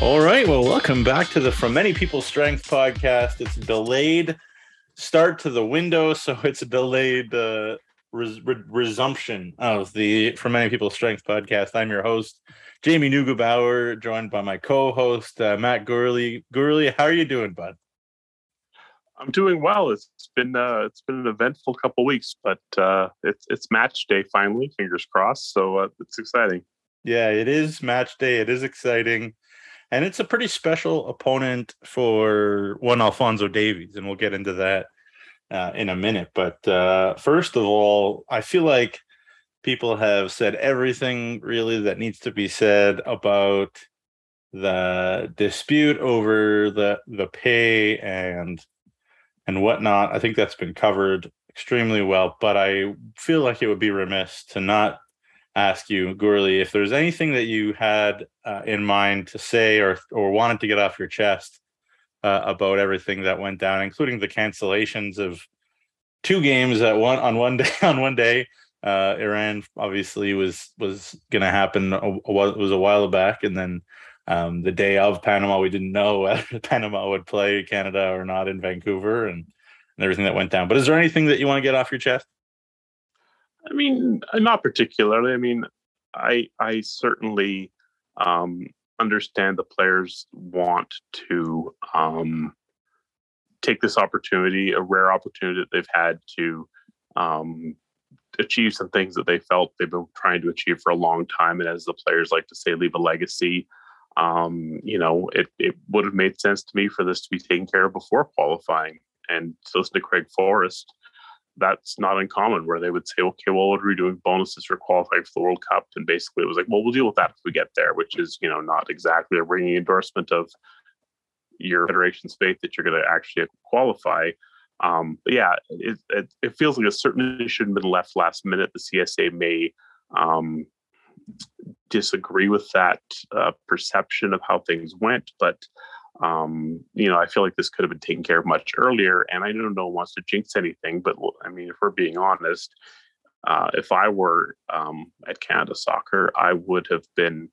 All right. Well, welcome back to the From Many People Strength podcast. It's delayed start to the window, so it's a delayed uh, res- re- resumption of the From Many People Strength podcast. I'm your host, Jamie Neugebauer, joined by my co-host uh, Matt Gourlie. Gourlie, how are you doing, bud? I'm doing well. It's been uh, it's been an eventful couple weeks, but uh, it's it's match day finally. Fingers crossed. So uh, it's exciting. Yeah, it is match day. It is exciting and it's a pretty special opponent for one Alfonso Davies, and we'll get into that uh, in a minute. But uh, first of all, I feel like people have said everything really that needs to be said about the dispute over the the pay and and whatnot. I think that's been covered extremely well, but I feel like it would be remiss to not ask you, Gourlie, if there's anything that you had uh, in mind to say or or wanted to get off your chest uh, about everything that went down, including the cancellations of two games at one on one day on one day. Uh, Iran obviously was was going to happen. A, was a while back, and then um, the day of Panama, we didn't know whether Panama would play Canada or not in Vancouver, and, and everything that went down. But is there anything that you want to get off your chest? I mean, not particularly. I mean, I I certainly um, understand the players want to um, take this opportunity, a rare opportunity that they've had to um, achieve some things that they felt they've been trying to achieve for a long time, and as the players like to say, leave a legacy. Um, you know, it it would have made sense to me for this to be taken care of before qualifying. And so, listen to Craig Forrest that's not uncommon where they would say, okay, well, what are we doing bonuses for qualifying for the World Cup? And basically it was like, well, we'll deal with that if we get there, which is, you know, not exactly a ringing endorsement of your federation's faith that you're going to actually qualify. Um, but yeah, it, it, it, feels like it certainly shouldn't have been left last minute. The CSA may um, disagree with that uh, perception of how things went, but um, you know, I feel like this could have been taken care of much earlier. And I don't know wants to jinx anything, but I mean, if we're being honest, uh, if I were um, at Canada Soccer, I would have been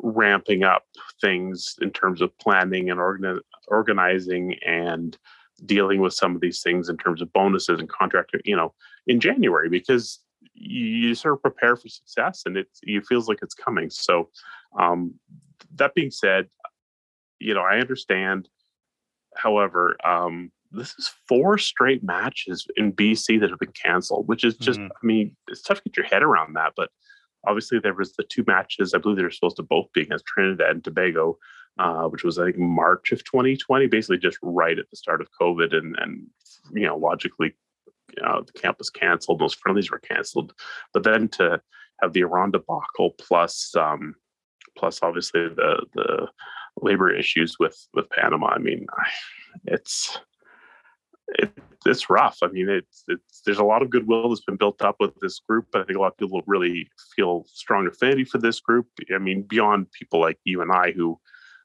ramping up things in terms of planning and organ- organizing and dealing with some of these things in terms of bonuses and contract, you know, in January because you sort of prepare for success and it it feels like it's coming. So, um, that being said, you know, I understand. However, um, this is four straight matches in BC that have been canceled, which is just, mm-hmm. I mean, it's tough to get your head around that. But obviously, there was the two matches. I believe they were supposed to both be against Trinidad and Tobago, uh, which was I think March of 2020, basically just right at the start of COVID, and and you know, logically, uh, the camp was canceled. Those friendlies were canceled, but then to have the Iran debacle plus um, plus obviously the the labor issues with with Panama. I mean, it's it, it's rough. I mean, it's it's there's a lot of goodwill that's been built up with this group, but I think a lot of people really feel strong affinity for this group. I mean, beyond people like you and I, who,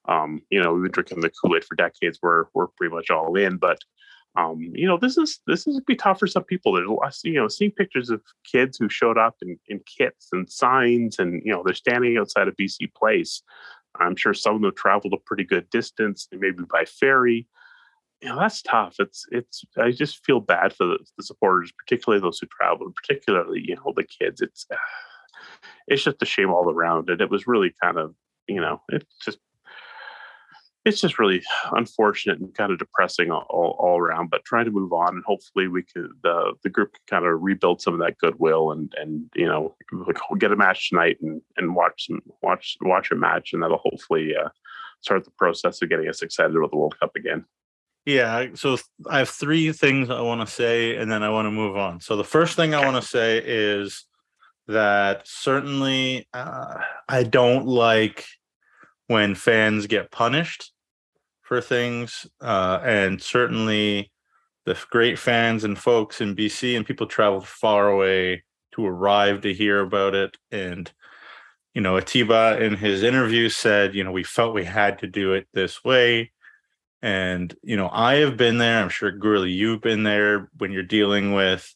um, you know, we've been drinking the Kool Aid for decades. We're we're pretty much all in, but. Um, you know, this is this is be tough for some people. There's a lot, you know, seeing pictures of kids who showed up in, in kits and signs, and you know, they're standing outside of BC Place. I'm sure some of them traveled a pretty good distance, maybe by ferry. You know, that's tough. It's it's. I just feel bad for the, the supporters, particularly those who traveled, particularly you know the kids. It's it's just a shame all around, and it was really kind of you know it's just it's just really unfortunate and kind of depressing all, all around. But trying to move on, and hopefully we could the the group can kind of rebuild some of that goodwill, and and you know get a match tonight and and watch some watch watch a match, and that'll hopefully uh, start the process of getting us excited about the World Cup again. Yeah, so I have three things I want to say, and then I want to move on. So the first thing I want to say is that certainly uh, I don't like when fans get punished for things, uh, and certainly the great fans and folks in BC and people traveled far away to arrive to hear about it. And you know, Atiba in his interview said, you know, we felt we had to do it this way. And you know, I have been there. I'm sure Gourlie, you've been there when you're dealing with,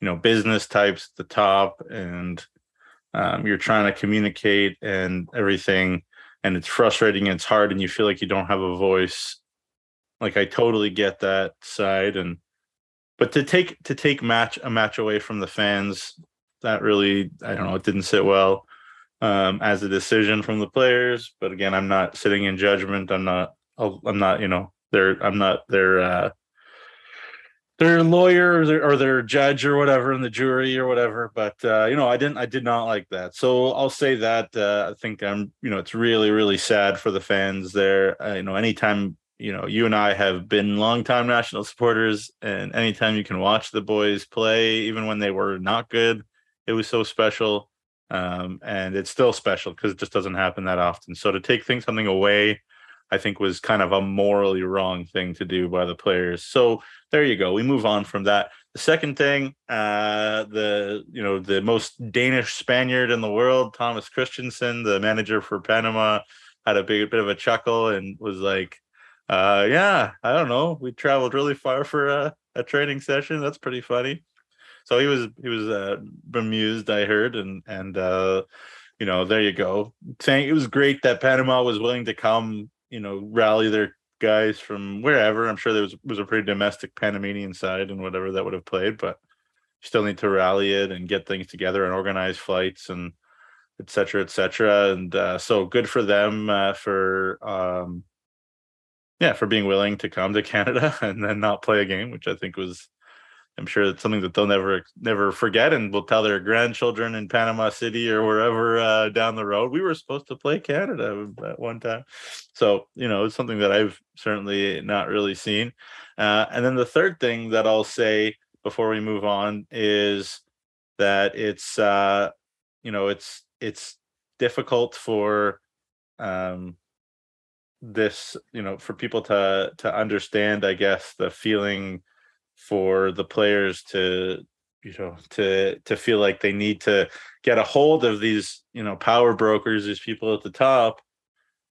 you know, business types at the top, and um, you're trying to communicate and everything and it's frustrating and it's hard and you feel like you don't have a voice. Like i totally get that side and but to take to take match a match away from the fans that really i don't know it didn't sit well um as a decision from the players. But again i'm not sitting in judgment. I'm not i'm not you know they're i'm not their uh their lawyer or their, or their judge or whatever in the jury or whatever but uh you know i didn't i did not like that. So i'll say that uh i think i'm you know it's really really sad for the fans there. Uh, you know anytime you know you and i have been longtime national supporters and anytime you can watch the boys play even when they were not good it was so special. Um and it's still special because it just doesn't happen that often. So to take things something away I think was kind of a morally wrong thing to do by the players. So there you go. We move on from that. The second thing, uh, the you know the most Danish Spaniard in the world, Thomas Christiansen, the manager for Panama, had a big bit of a chuckle and was like, uh, "Yeah, I don't know. We traveled really far for a, a training session. That's pretty funny." So he was he was uh, bemused, I heard, and and uh, you know there you go. Saying it was great that Panama was willing to come you know rally their guys from wherever. I'm sure there was was a pretty domestic Panamanian side and whatever that would have played, but still need to rally it and get things together and organize flights and et cetera, et cetera. And uh, so good for them uh, for um, yeah for being willing to come to Canada and then not play a game, which I think was I'm sure it's something that they'll never never forget and will tell their grandchildren in Panama City or wherever uh, down the road. We were supposed to play Canada at one time, so you know it's something that I've certainly not really seen. Uh, and then the third thing that I'll say before we move on is that it's uh, you know it's it's difficult for um, this you know for people to to understand, I guess, the feeling for the players to you know to to feel like they need to get a hold of these you know power brokers these people at the top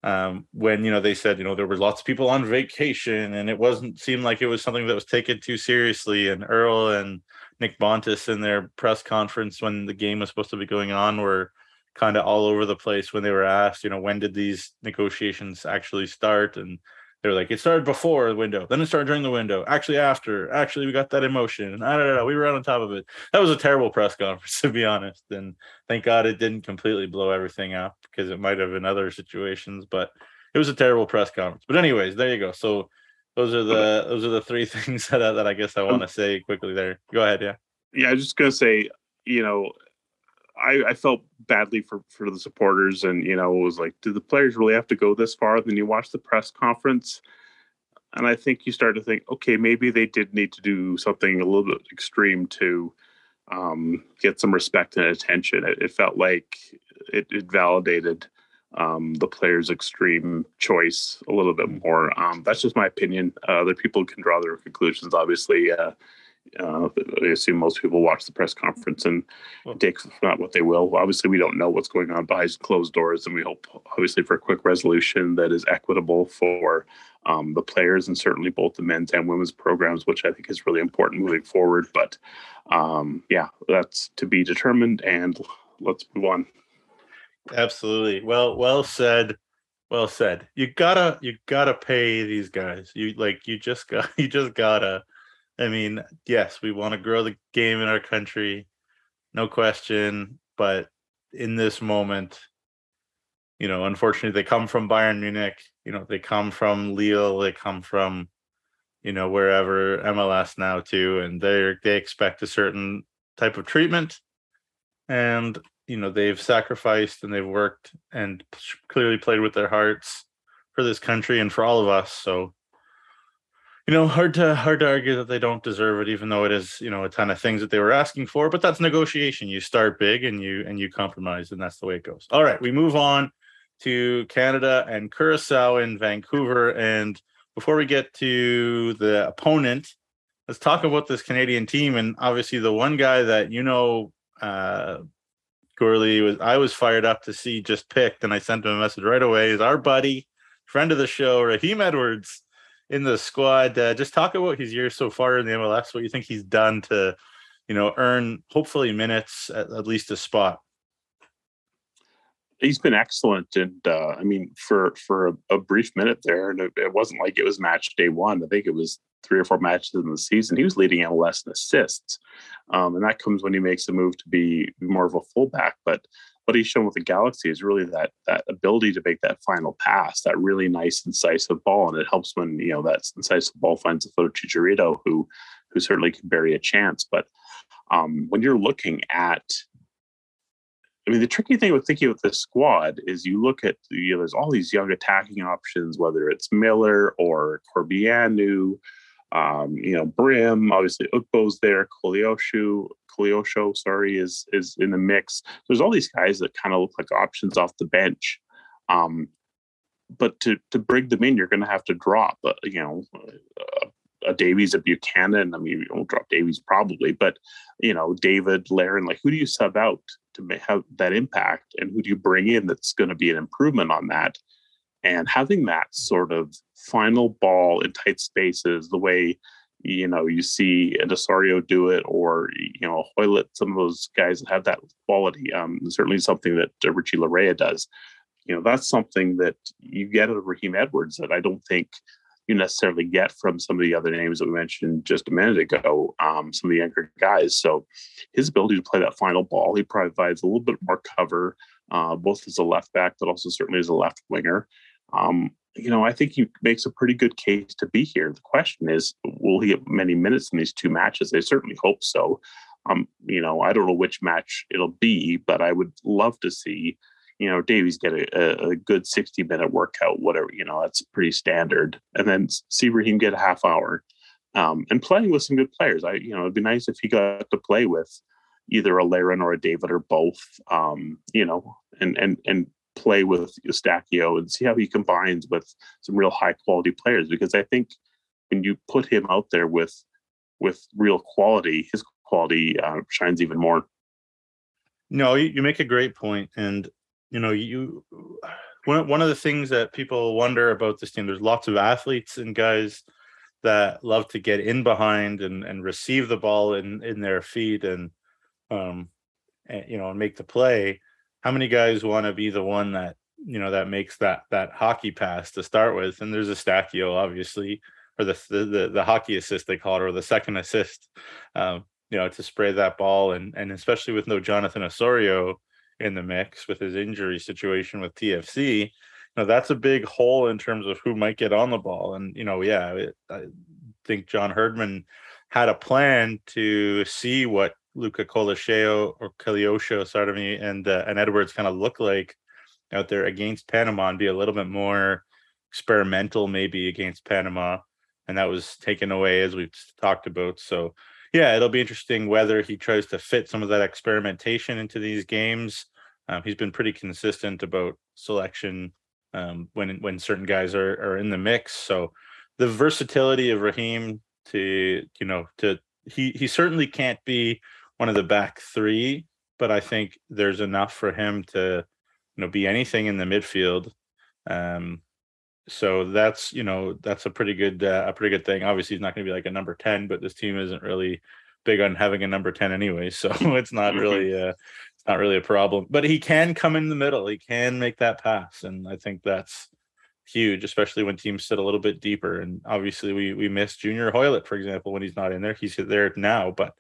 um, when you know they said you know there were lots of people on vacation and it wasn't seemed like it was something that was taken too seriously. And earl and nick bontis in their press conference when the game was supposed to be going on were kind of all over the place when they were asked you know when did these negotiations actually start? And they're like, it started before the window, then it started during the window. Actually, after, actually, we got that emotion. And I don't know, we were on top of it. That was a terrible press conference, to be honest. And thank God it didn't completely blow everything up because it might have in other situations, but it was a terrible press conference. But anyways, there you go. So those are the those are the three things that, that I guess I um, want to say quickly there. Go ahead, yeah. Yeah, I was just gonna say, you know, I, I, felt badly for for the supporters, and you know, it was like, do the players really have to go this far? Then you watch the press conference, and I think you start to think, okay, maybe they did need to do something a little bit extreme to um, get some respect and attention. It, it felt like it, it validated um, the player's extreme choice a little bit more. Um, that's just my opinion. Uh, other people can draw their conclusions. Obviously, uh, uh, I assume most people watch the press conference and take not what they will. Obviously, we don't know what's going on behind closed doors, and we hope, obviously, for a quick resolution that is equitable for um, the players and certainly both the men's and women's programs, which I think is really important moving forward. But um, yeah, that's to be determined, and let's move on. Absolutely. Well, well said. Well said. You gotta, you gotta pay these guys. You like, you just got, you just gotta I mean, yes, we want to grow the game in our country, no question. But in this moment, you know, unfortunately, they come from Bayern Munich. You know, they come from Lille. They come from, you know, wherever MLS now too, and they they expect a certain type of treatment, and you know they've sacrificed and they've worked and clearly played with their hearts for this country and for all of us. So you know, hard to hard to argue that they don't deserve it, even though it is, you know, a ton of things that they were asking for. But that's negotiation. You start big and you and you compromise, and that's the way it goes. All right, we move on to Canada and Curacao in Vancouver. And before we get to the opponent, let's talk about this Canadian team. And obviously, the one guy that you know, uh, Gourlie was I was fired up to see just picked, and I sent him a message right away. Is our buddy, friend of the show, Raheem Edwards in the squad. Uh, just talk about his year so far in the MLS. What you think he's done to, you know, earn hopefully minutes at, at least a spot. he's been excellent, and uh, I mean, for for a, a brief minute there, and it, it, wasn't like it was match day one. I think it was three or four matches in the season. He was leading MLS in assists, um, and that comes when he makes a move to be more of a fullback. But what he's shown with the Galaxy is really that that ability to make that final pass, that really nice incisive ball, and it helps when you know that incisive ball finds the foot of Chicharito, who who certainly can bury a chance. But um, when you're looking at I mean, the tricky thing with thinking with this squad is you look at you know, there's all these young attacking options, whether it's Miller or Corbeanu, um, you know, Brym, obviously Ugbo's there, Koleosho, Koleosho, sorry, is is in the mix. There's all these guys that kind of look like options off the bench. Um, but to to bring them in, you're going to have to drop, uh, you know, a, a Davies, a Buchanan. I mean, you won't drop Davies probably, but you know, David, Larin, like who do you sub out? to have that impact and who do you bring in that's going to be an improvement on that and having that sort of final ball in tight spaces the way you know you see De Rosario do it or you know Hoilett some of those guys that have that quality um, certainly something that uh, Richie Laryea does you know that's something that you get out of Raheem Edwards that I don't think you necessarily get from some of the other names that we mentioned just a minute ago, um, some of the younger guys. So his ability to play that final ball, he provides a little bit more cover, uh, both as a left back, but also certainly as a left winger. Um, you know, I think he makes a pretty good case to be here. The question is, will he get many minutes in these two matches? I certainly hope so. Um, you know, I don't know which match it'll be, but I would love to see you know, Davies get a, a, good 60 minute workout, whatever, you know, that's pretty standard. And then see Raheem get a half hour um, and playing with some good players. I, you know, it'd be nice if he got to play with either a Larin or a David or both, um, you know, and, and, and play with Eustaquio and see how he combines with some real high quality players. Because I think when you put him out there with, with real quality, his quality uh, shines even more. No, you, you make a great point, and you know, you one one of the things that people wonder about this team. There's lots of athletes and guys that love to get in behind and and receive the ball in in their feet and um and, you know and make the play. How many guys want to be the one that you know that makes that that hockey pass to start with? And there's Eustaquio, obviously, or the the the, the hockey assist they call it, or the second assist. Um, you know, to spray that ball and and especially with no Jonathan Osorio, in the mix with his injury situation with TFC, you know, that's a big hole in terms of who might get on the ball. And, you know, yeah, it, I think John Herdman had a plan to see what Luca Colasheo or Koleosho, sorry me, and uh, and Edwards kind of look like out there against Panama and be a little bit more experimental maybe against Panama. And that was taken away as we've talked about. So yeah, it'll be interesting whether he tries to fit some of that experimentation into these games. Um, he's been pretty consistent about selection um, when when certain guys are are in the mix. So the versatility of Raheem to you know to he he certainly can't be one of the back three, but I think there's enough for him to you know be anything in the midfield. Um, so that's you know that's a pretty good uh, a pretty good thing. Obviously, he's not going to be like a number ten, but this team isn't really big on having a number ten anyway, so it's not mm-hmm. really uh, it's not really a problem. But he can come in the middle. He can make that pass, and I think that's huge, especially when teams sit a little bit deeper. And obviously, we we miss Junior Hoilett, for example, when he's not in there. He's there now, but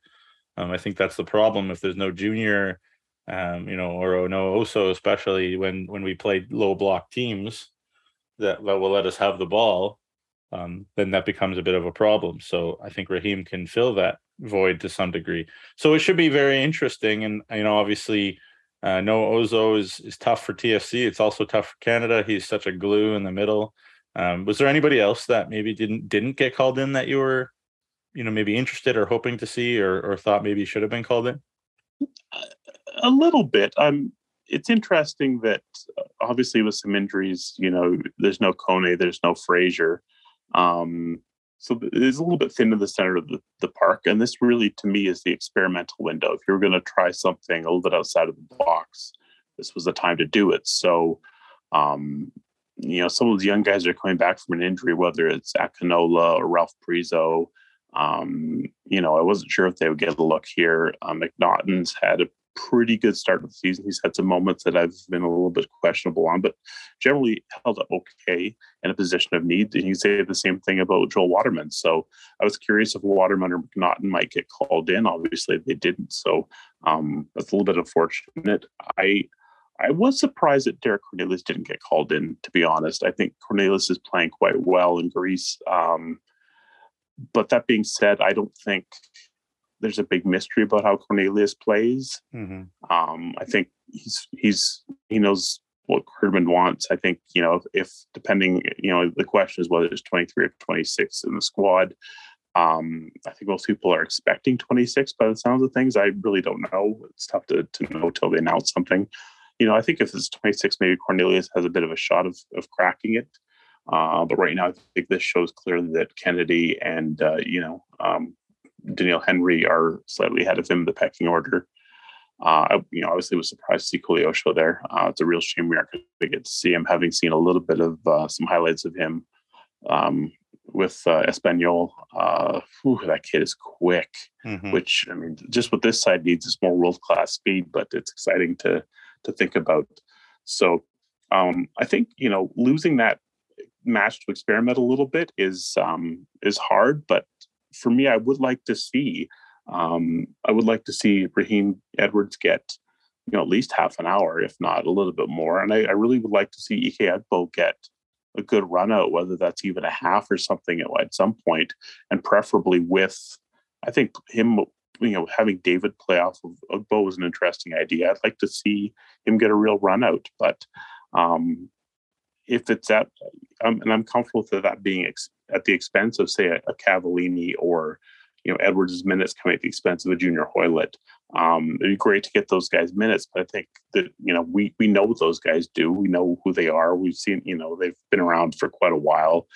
um, I think that's the problem. If there's no Junior, um, you know, or no Oso, especially when when we play low block teams that, that will let us have the ball, um, then that becomes a bit of a problem. So I think Raheem can fill that void to some degree. So it should be very interesting. And you know, obviously, uh, no Oso is is tough for TFC. It's also tough for Canada. He's such a glue in the middle. Um, was there anybody else that maybe didn't didn't get called in that you were, you know, maybe interested or hoping to see or or thought maybe should have been called in? A little bit. I'm it's interesting that uh, obviously with some injuries, you know, there's no Kone, there's no Fraser. Um, so it's a little bit thin in the center of the, the park. And this really, to me, is the experimental window. If you're going to try something a little bit outside of the box, this was the time to do it. So, um, you know, some of those young guys are coming back from an injury, whether it's Akinola or Ralph Priso. Um, you know, I wasn't sure if they would get a look here. Um, McNaughton's had a pretty good start of the season. He's had some moments that I've been a little bit questionable on, but generally held up okay in a position of need. And you say the same thing about Joel Waterman. So I was curious if Waterman or McNaughton might get called in. Obviously, they didn't. So um, that's a little bit unfortunate. I I was surprised that Derek Cornelius didn't get called in. To be honest, I think Cornelius is playing quite well in Greece. Um, but that being said, I don't think there's a big mystery about how Cornelius plays. Mm-hmm. Um, I think he's he's he knows what Herdman wants. I think you know if, depending you know the question is whether it's 23 or 26 in the squad. Um, I think most people are expecting 26 by the sounds of things. I really don't know. It's tough to, to know till they announce something. You know, I think if it's 26, maybe Cornelius has a bit of a shot of of cracking it. Uh, but right now, I think this shows clearly that Kennedy and uh, you know um, Doneil Henry are slightly ahead of him in the pecking order. Uh, I, you know, obviously was surprised to see Koleosho there. Uh, it's a real shame we aren't going to get to see him, having seen a little bit of uh, some highlights of him um, with uh, Espanyol. Uh, whew, that kid is quick, mm-hmm. which I mean, just what this side needs is more world class speed. But it's exciting to to think about. So um, I think you know losing that match to experiment a little bit is um, is hard, but for me, I would like to see. Um, I would like to see Raheem Edwards get, you know, at least half an hour, if not a little bit more. And I, I really would like to see Ike Ugbo get a good run out, whether that's even a half or something at, at some point, and preferably with, I think him, you know, having David play off of Ugbo was an interesting idea. I'd like to see him get a real run out, but um, if it's at, um, and I'm comfortable with that being ex- at the expense of, say, a, a Cavallini or you know Edwards' minutes coming at the expense of a Junior Hoilett. Um, it'd be great to get those guys minutes, but I think that you know we we know what those guys do. We know who they are. We've seen you know they've been around for quite a while.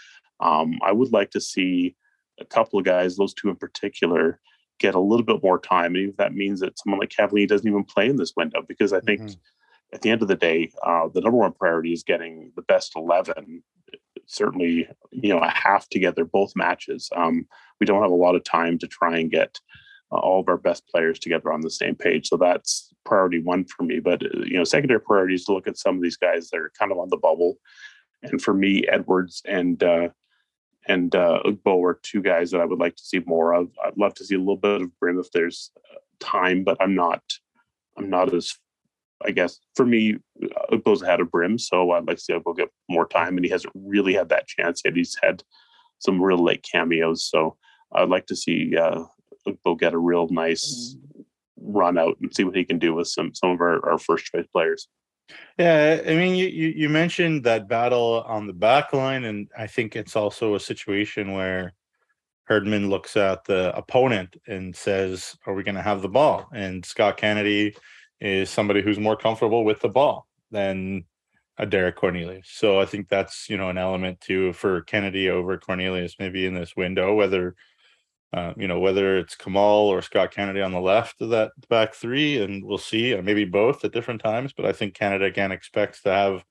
Um, I would like to see a couple of guys, those two in particular, get a little bit more time. And if that means that someone like Cavallini doesn't even play in this window, because I think mm-hmm. At the end of the day, uh, the number one priority is getting the best eleven certainly you know a half together both matches. Um, we don't have a lot of time to try and get uh, all of our best players together on the same page. So that's priority one for me. But uh, you know, secondary priority is to look at some of these guys that are kind of on the bubble. And for me, Edwards and uh, and uh, Ugbo are two guys that I would like to see more of. I'd love to see a little bit of Brym if there's uh, time, but I'm not I'm not as I guess for me, Ugbo's ahead of Brym, so I'd like to see Ugbo get more time, and he hasn't really had that chance yet. He's had some real late cameos, so I'd like to see uh, Ugbo get a real nice run out and see what he can do with some some of our, our first choice players. Yeah, I mean, you, you mentioned that battle on the back line, and I think it's also a situation where Herdman looks at the opponent and says, "Are we going to have the ball?" And Scott Kennedy is somebody who's more comfortable with the ball than a Derek Cornelius. So I think that's you know an element too for Kennedy over Cornelius maybe in this window, whether uh, you know whether it's Kamal or Scott Kennedy on the left of that back three, and we'll see, maybe both at different times. But I think Canada again expects to have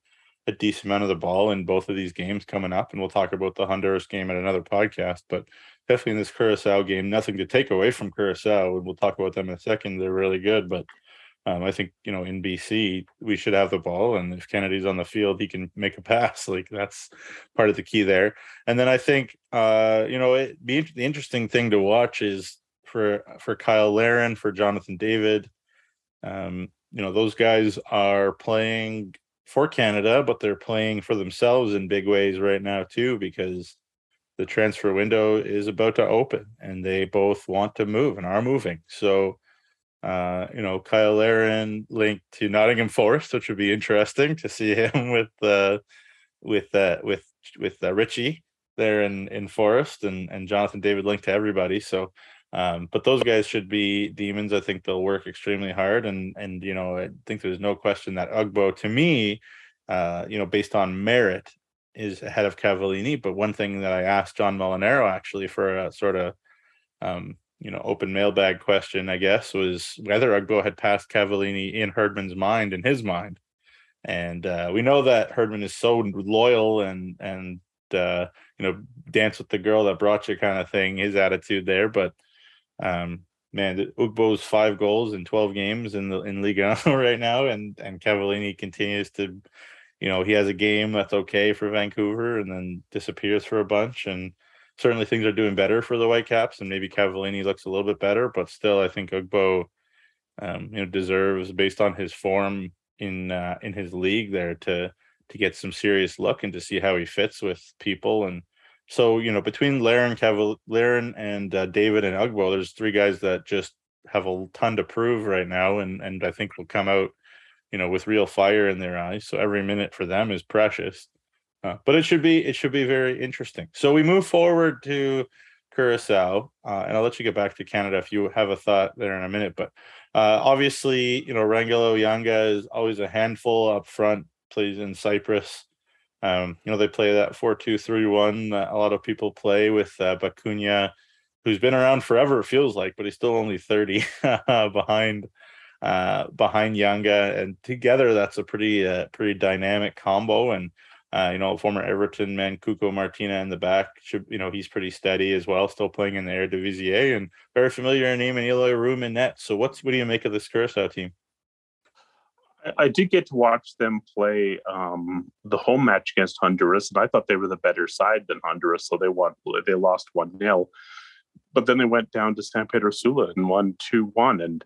a decent amount of the ball in both of these games coming up, and we'll talk about the Honduras game at another podcast. But definitely in this Curacao game, nothing to take away from Curacao, and we'll talk about them in a second. They're really good, but um, I think you know in BC we should have the ball, and if Kennedy's on the field, he can make a pass. Like that's part of the key there. And then I think uh, you know it the interesting thing to watch is for for Kyle Larin, for Jonathan David. Um, you know those guys are playing for Canada, but they're playing for themselves in big ways right now too because the transfer window is about to open, and they both want to move and are moving. So uh, you know, Kyle Larin linked to Nottingham Forest, which would be interesting to see him with uh, with uh, with with uh, Richie there in in Forest, and and Jonathan David linked to everybody. So, um, but those guys should be demons. I think they'll work extremely hard, and and you know, I think there's no question that Ugbo, to me, uh, you know, based on merit, is ahead of Cavallini. But one thing that I asked John Molinaro actually for a sort of um, you know open mailbag question, I guess, was whether Ugbo had passed Cavallini in Herdman's mind, in his mind. And uh, we know that Herdman is so loyal and and uh, you know dance with the girl that brought you kind of thing. His attitude there, but um, man, Ugbo's five goals in 12 games in the in Liga right now, and and Cavallini continues to, you know, he has a game that's okay for Vancouver, and then disappears for a bunch, and certainly things are doing better for the Whitecaps, and maybe Cavallini looks a little bit better, but still, I think Ugbo, um, you know, deserves based on his form in uh, in his league there to to get some serious look and to see how he fits with people and so you know between Larin, Caval- Larin and uh, David and Ugbo, there's three guys that just have a ton to prove right now, and and I think will come out, you know, with real fire in their eyes. So every minute for them is precious. Uh, but it should be it should be very interesting. So we move forward to Curacao, uh, and I'll let you get back to Canada if you have a thought there in a minute. But uh, obviously, you know, Rangelo Janga is always a handful up front. Plays in Cyprus. Um, you know, they play that four-two-three-one. that a lot of people play with uh, who's been around forever, it feels like, but he's still only 30 behind uh, behind Janga. And together, that's a pretty uh, pretty dynamic combo. And uh, you know, former Everton man Cuco Martina in the back should you know he's pretty steady as well, still playing in the Eerste Divisie and very familiar name in Eloy Room in net. So what's what do you make of this Curacao team? I did get to watch them play um, the home match against Honduras, and I thought they were the better side than Honduras, so they won. They lost one 0 but then they went down to San Pedro Sula and won two one, and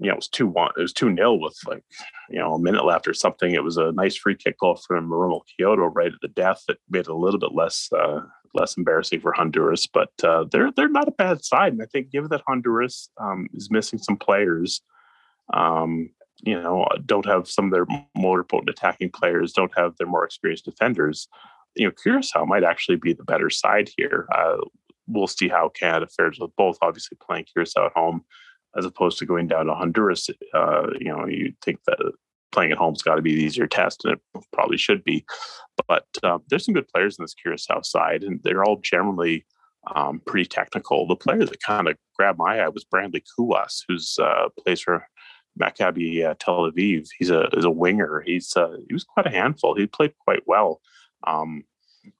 you know it was two one. It was two 0 with like you know a minute left or something. It was a nice free kick goal from Marumo Kyoto right at the death that made it a little bit less uh, less embarrassing for Honduras. But uh, they're they're not a bad side, and I think given that Honduras um, is missing some players. Um, you know, don't have some of their more potent attacking players, don't have their more experienced defenders, you know, Curacao might actually be the better side here. Uh, we'll see how Canada fares with both. Obviously, playing Curacao at home as opposed to going down to Honduras. Uh, you know, you think that playing at home's got to be the easier test, and it probably should be. But uh, there's some good players in this Curacao side, and they're all generally um, pretty technical. The player that kind of grabbed my eye was Brandley Kuwas, who's uh, plays for Maccabi uh, Tel Aviv. He's a is a winger. He's uh, he was quite a handful. He played quite well. Um,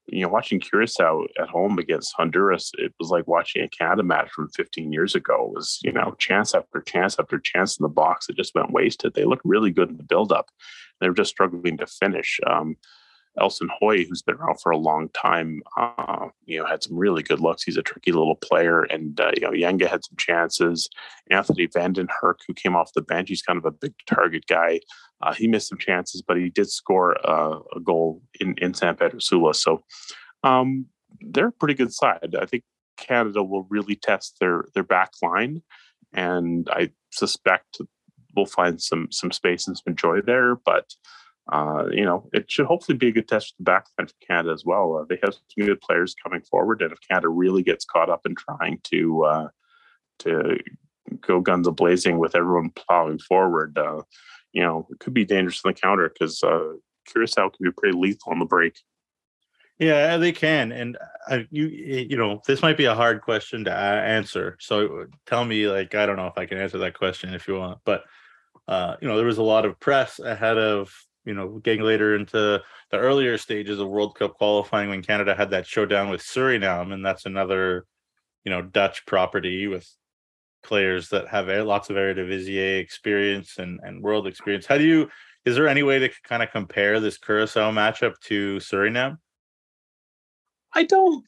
you know, watching Curacao at home against Honduras, it was like watching a Canada match from 15 years ago. It was you know chance after chance after chance in the box. It just went wasted. They looked really good in the buildup. They were just struggling to finish. Um, Elson Hooi, who's been around for a long time, uh, you know, had some really good looks. He's a tricky little player, and uh, you know, Janga had some chances. Anthony van den Hurk, who came off the bench, he's kind of a big target guy. Uh, he missed some chances, but he did score uh, a goal in in San Pedro Sula. So um, they're a pretty good side. I think Canada will really test their their back line, and I suspect we'll find some some space and some joy there, but uh, you know, it should hopefully be a good test for the backline for Canada as well. Uh, they have some good players coming forward, and if Canada really gets caught up in trying to uh, to go guns a blazing with everyone plowing forward, uh, you know, it could be dangerous on the counter because uh, Curacao can be pretty lethal on the break. Yeah, they can, and uh, you you know this might be a hard question to answer. So tell me, like, I don't know if I can answer that question if you want, but uh, you know, there was a lot of press ahead of you know, getting later into the earlier stages of World Cup qualifying when Canada had that showdown with Suriname, and that's another, you know, Dutch property with players that have lots of Eredivisie experience and, and world experience. How do you, is there any way to kind of compare this Curacao matchup to Suriname? I don't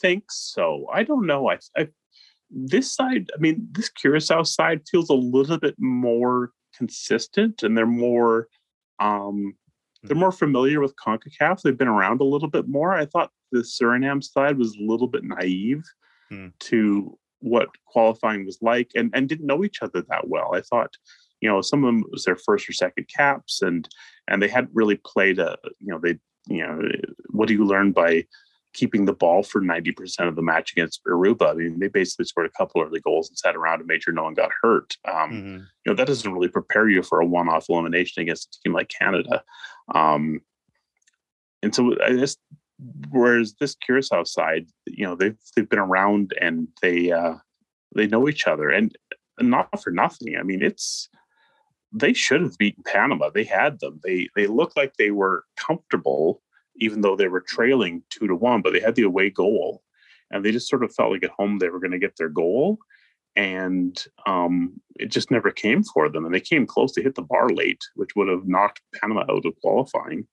think so. I don't know. I, I this side, I mean, this Curacao side feels a little bit more consistent and they're more um, they're hmm. more familiar with CONCACAF. They've been around a little bit more. I thought the Suriname side was a little bit naive hmm. to what qualifying was like and, and didn't know each other that well. I thought, you know, some of them was their first or second caps and and they hadn't really played a, you know, they, you know, what do you learn by keeping the ball for 90% of the match against Aruba. I mean, they basically scored a couple early goals and sat around and made sure no one got hurt. Um, mm-hmm. You know, that doesn't really prepare you for a one off elimination against a team like Canada. Um, and so I guess, whereas this Curacao side, you know, they've, they've been around and they, uh, they know each other and, and not for nothing. I mean, it's, they should have beaten Panama. They had them. They, they looked like they were comfortable even though they were trailing two to one, but they had the away goal. And they just sort of felt like at home they were going to get their goal. and um, it just never came for them. And they came close to hit the bar late, which would have knocked Panama out of qualifying.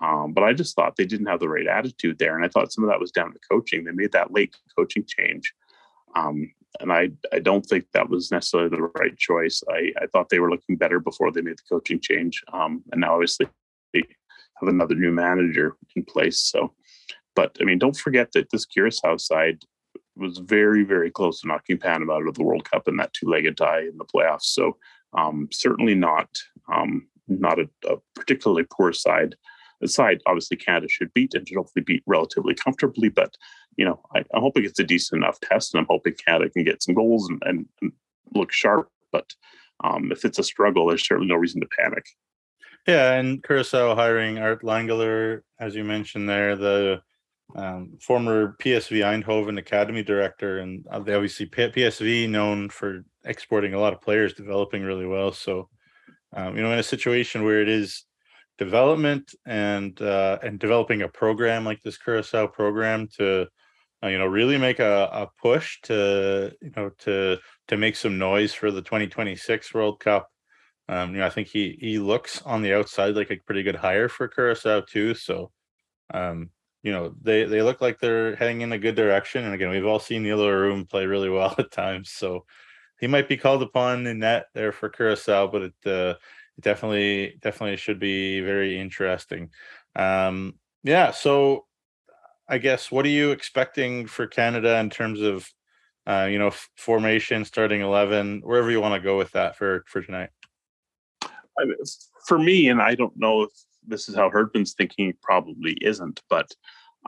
Um, but I just thought they didn't have the right attitude there, and I thought some of that was down to coaching. They made that late coaching change, um, and I I don't think that was necessarily the right choice. I, I thought they were looking better before they made the coaching change, um, and now obviously they have another new manager in place. So, but I mean, don't forget that this Curacao side was very very close to knocking Panama out of the World Cup in that two-legged tie in the playoffs. So um, certainly not um, not a, a particularly poor side a side obviously Canada should beat and should hopefully beat relatively comfortably. But you know, I, am hoping it's a decent enough test, and I'm hoping Canada can get some goals and, and, and look sharp. But um, if it's a struggle, there's certainly no reason to panic. Yeah, and Curacao hiring Art Langeler, as you mentioned there, the um, former PSV Eindhoven academy director, and they obviously PSV known for exporting a lot of players, developing really well. So, um, you know, in a situation where it is development and uh, and developing a program like this Curacao program to uh, you know really make a, a push to you know to to make some noise for the 2026 World Cup. Um, you know, I think he he looks on the outside like a pretty good hire for Curacao too. So, um, you know, they they look like they're heading in a good direction. And again, we've all seen Eloy Room play really well at times. So, he might be called upon in that there for Curacao, but it uh, definitely definitely should be very interesting. Um, yeah, so I guess what are you expecting for Canada in terms of uh, you know f- formation, starting eleven, wherever you want to go with that for for tonight? I mean, for me, and I don't know if this is how Herdman's thinking. Probably isn't, but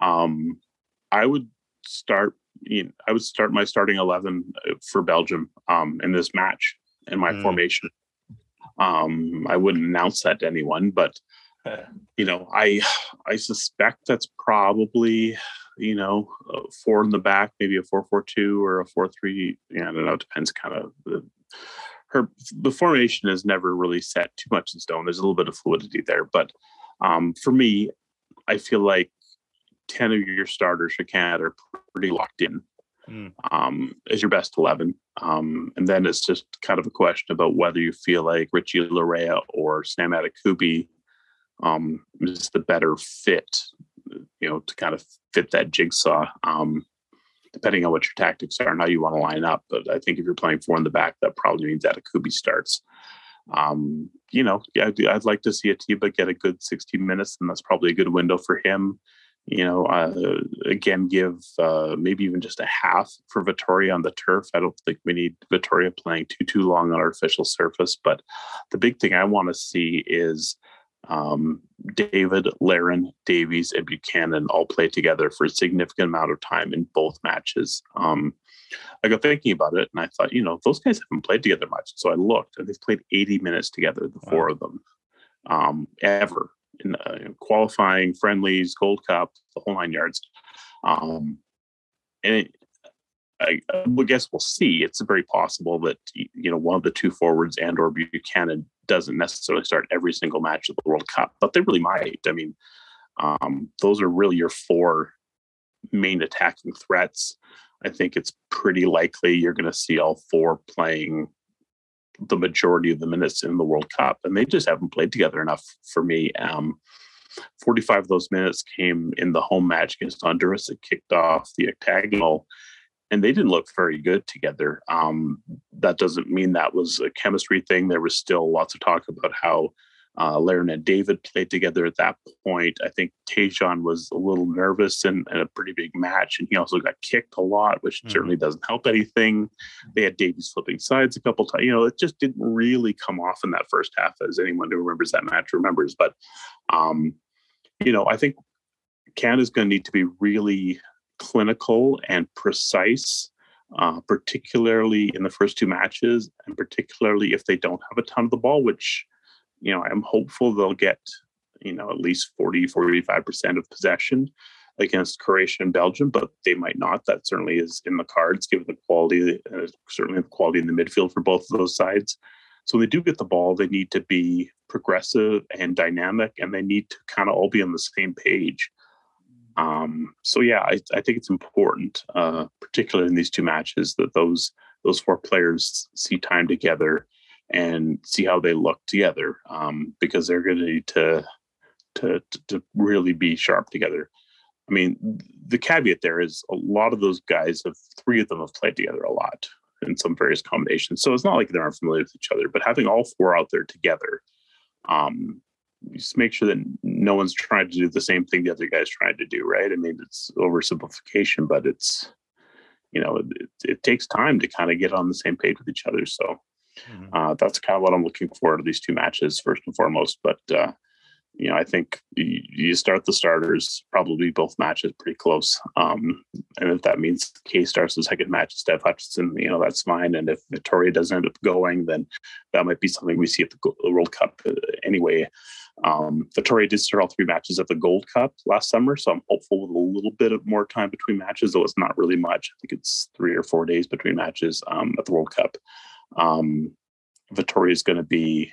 um, I would start. You know, I would start my starting eleven uh, for Belgium um, in this match in my mm. formation. Um, I wouldn't announce that to anyone, but you know, I I suspect that's probably you know four in the back, maybe a four four two or a four three. Yeah, I don't know. It depends. Kind of the, her the formation is never really set too much in stone. There's a little bit of fluidity there, but um, for me, I feel like ten of your starters for Canada are pretty locked in mm. um, as your best 11. Um, and then it's just kind of a question about whether you feel like Richie Laryea or Sam Adekugbe um, is the better fit, you know, to kind of fit that jigsaw, um, depending on what your tactics are and how you want to line up. But I think if you're playing four in the back, that probably means Adekugbe starts. Um, you know, I'd, I'd like to see Atiba get a good 60 minutes, and that's probably a good window for him you know, uh, again, give uh, maybe even just a half for Vitória on the turf. I don't think we need Vitória playing too too long on artificial surface. But the big thing I want to see is um, David, Larin, Davies, and Buchanan all played together for a significant amount of time in both matches. Um, I got thinking about it, and I thought, you know, those guys haven't played together much. So I looked, and they've played 80 minutes together, the wow. four of them, um, ever in uh, qualifying, friendlies, Gold Cup, the whole nine yards. Um, and it, I, I guess we'll see. It's very possible that you know one of the two forwards and or Buchanan doesn't necessarily start every single match of the World Cup, but they really might. I mean, um, those are really your four main attacking threats. I think it's pretty likely you're going to see all four playing the majority of the minutes in the World Cup, and they just haven't played together enough for me. Um, 45 of those minutes came in the home match against Honduras. It kicked off the octagonal, and they didn't look very good together. Um, that doesn't mean that was a chemistry thing. There was still lots of talk about how uh, Larin and David played together at that point. I think Tajon was a little nervous in, in, a pretty big match, and he also got kicked a lot, which mm-hmm. certainly doesn't help anything. They had Davies flipping sides a couple times. You know, it just didn't really come off in that first half, as anyone who remembers that match remembers. But, um, you know, I think Canada's going to need to be really clinical and precise. Uh, particularly in the first two matches, and particularly if they don't have a ton of the ball, which you know, I'm hopeful they'll get, you know, at least 40, 45% of possession against Croatia and Belgium, but they might not. That certainly is in the cards, given the quality, uh, certainly the quality in the midfield for both of those sides. So when they do get the ball, they need to be progressive and dynamic, and they need to kind of all be on the same page. Um, so yeah, I, I, think it's important, uh, particularly in these two matches, that those those four players see time together and see how they look together um, because they're going to need to to to really be sharp together. I mean, the caveat there is a lot of those guys have three of them have played together a lot in some various combinations. So it's not like they're unfamiliar with each other, but having all four out there together, um, just make sure that no one's trying to do the same thing the other guy's trying to do, right? I mean, it's oversimplification, but it's you know, it, it takes time to kind of get on the same page with each other. So mm-hmm. uh, that's kind of what I'm looking for to these two matches first and foremost. But uh, you know, I think you start the starters, probably both matches pretty close. Um, and if that means Kaye starts the second match, Steph Hutchinson, you know, that's fine. And if Vitória doesn't end up going, then that might be something we see at the World Cup uh, anyway. Um, Vitória did start all three matches at the Gold Cup last summer, so I'm hopeful with a little bit of more time between matches, though it's not really much. I think it's three or four days between matches um, at the World Cup. Um, Vitória is going to be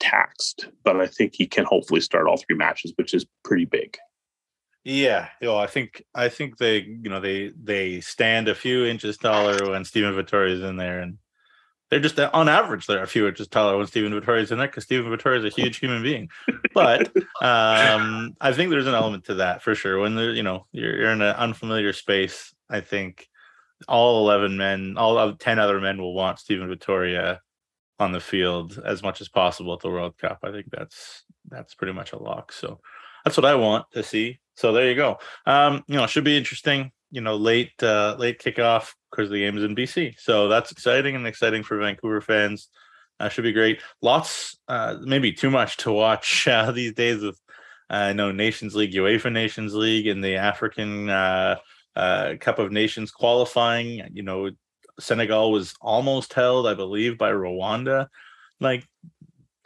taxed, but I think he can hopefully start all three matches, which is pretty big. Yeah, you know, I think I think they, you know, they they stand a few inches taller when Steven Vitória is in there, and they're just on average they're a few inches taller when Steven Vitória is in there because Steven Vitória is a huge human being. But um, I think there's an element to that for sure. When there, you know, you're, you're in an unfamiliar space, I think all 11 men, all of 10 other men will want Steven Vitória on the field as much as possible at the World Cup. I think that's that's pretty much a lock. So that's what I want to see. So there you go. Um, you know, should be interesting. You know, late uh, late kickoff because the game is in BC. So that's exciting and exciting for Vancouver fans. Uh, should be great. Lots, uh, maybe too much to watch uh, these days with I know Nations League, UEFA Nations League, and the African uh, uh, Cup of Nations qualifying. You know, Senegal was almost held, I believe, by Rwanda, like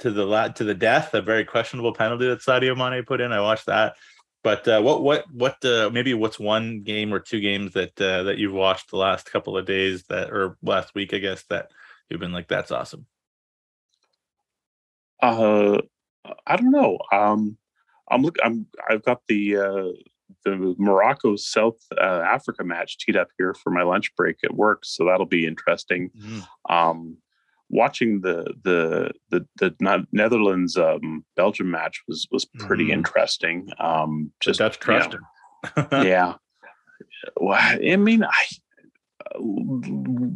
to the la- to the death. A very questionable penalty that Sadio Mane put in. I watched that. But uh, what what what uh, maybe what's one game or two games that uh, that you've watched the last couple of days that or last week I guess that you've been like that's awesome. Uh, I don't know. Um, I'm look. I'm I've got the uh, the Morocco South uh, Africa match teed up here for my lunch break at work, so that'll be interesting. Mm. Um, watching the the the, the Netherlands um, Belgium match was was pretty mm. interesting. Um, just that's crushed you know, yeah. Well, I mean, I uh,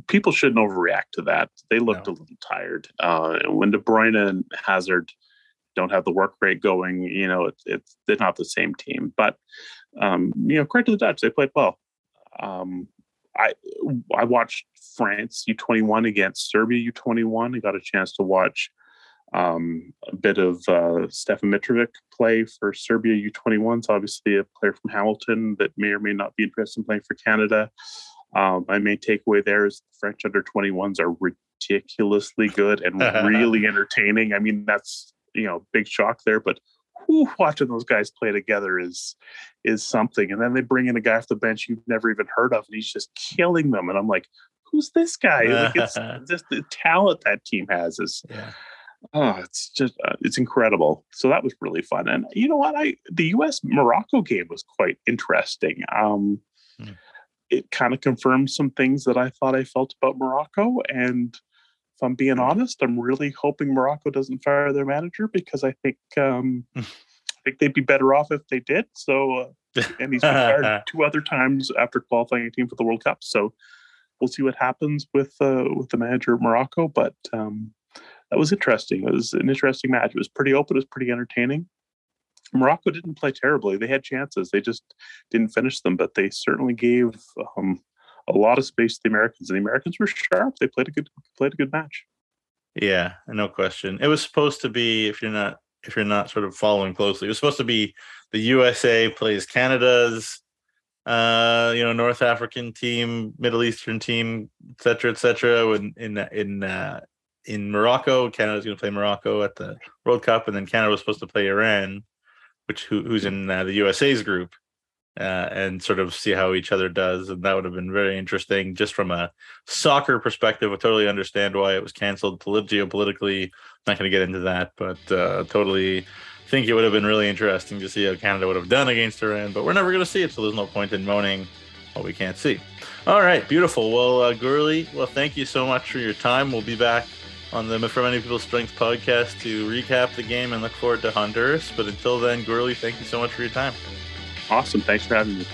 people shouldn't overreact to that. They looked no. a little tired. Uh, when De Bruyne and Hazard don't have the work rate going, you know, it's it's they're not the same team. But um, you know, credit to the Dutch, they played well. Um, I I watched France U21 against Serbia U21. I got a chance to watch um, a bit of uh, Stefan Mitrovic play for Serbia U21s. Obviously, a player from Hamilton that may or may not be interested in playing for Canada. Um, my main takeaway there is the French under 21s are ridiculously good and really entertaining. I mean, that's you know big shock there, but whew, watching those guys play together is is something. And then they bring in a guy off the bench you've never even heard of, and he's just killing them. And I'm like, who's this guy? Like it's just the talent that team has is. Yeah. Oh, it's just uh, it's incredible. So that was really fun, and you know what? I the U.S. Morocco game was quite interesting. Um, hmm. It kind of confirmed some things that I thought I felt about Morocco, and if I'm being honest, I'm really hoping Morocco doesn't fire their manager because I think um, I think they'd be better off if they did. So, uh, and he's been fired two other times after qualifying a team for the World Cup. So, we'll see what happens with uh, with the manager of Morocco. But um, that was interesting. It was an interesting match. It was pretty open. It was pretty entertaining. Morocco didn't play terribly. They had chances. They just didn't finish them, but they certainly gave um, a lot of space to the Americans, and the Americans were sharp. They played a good played a good match. Yeah, no question. It was supposed to be if you're not if you're not sort of following closely, it was supposed to be the USA plays Canada's uh, you know, North African team, Middle Eastern team, et cetera, et cetera. In in in uh, in Morocco, Canada's going to play Morocco at the World Cup, and then Canada was supposed to play Iran, which who, who's in uh, the USA's group uh, and sort of see how each other does. And that would have been very interesting just from a soccer perspective. I totally understand why it was canceled geopolitically. Not going to get into that, but uh, totally think it would have been really interesting to see how Canada would have done against Iran. But we're never going to see it, so there's no point in moaning. what we can't see. All right, beautiful. Well, uh, Gourlie, well, thank you so much for your time. We'll be back on the From Many Peoples Strength podcast to recap the game and look forward to Honduras. But until then, Gourlie, thank you so much for your time. Awesome. Thanks for having me.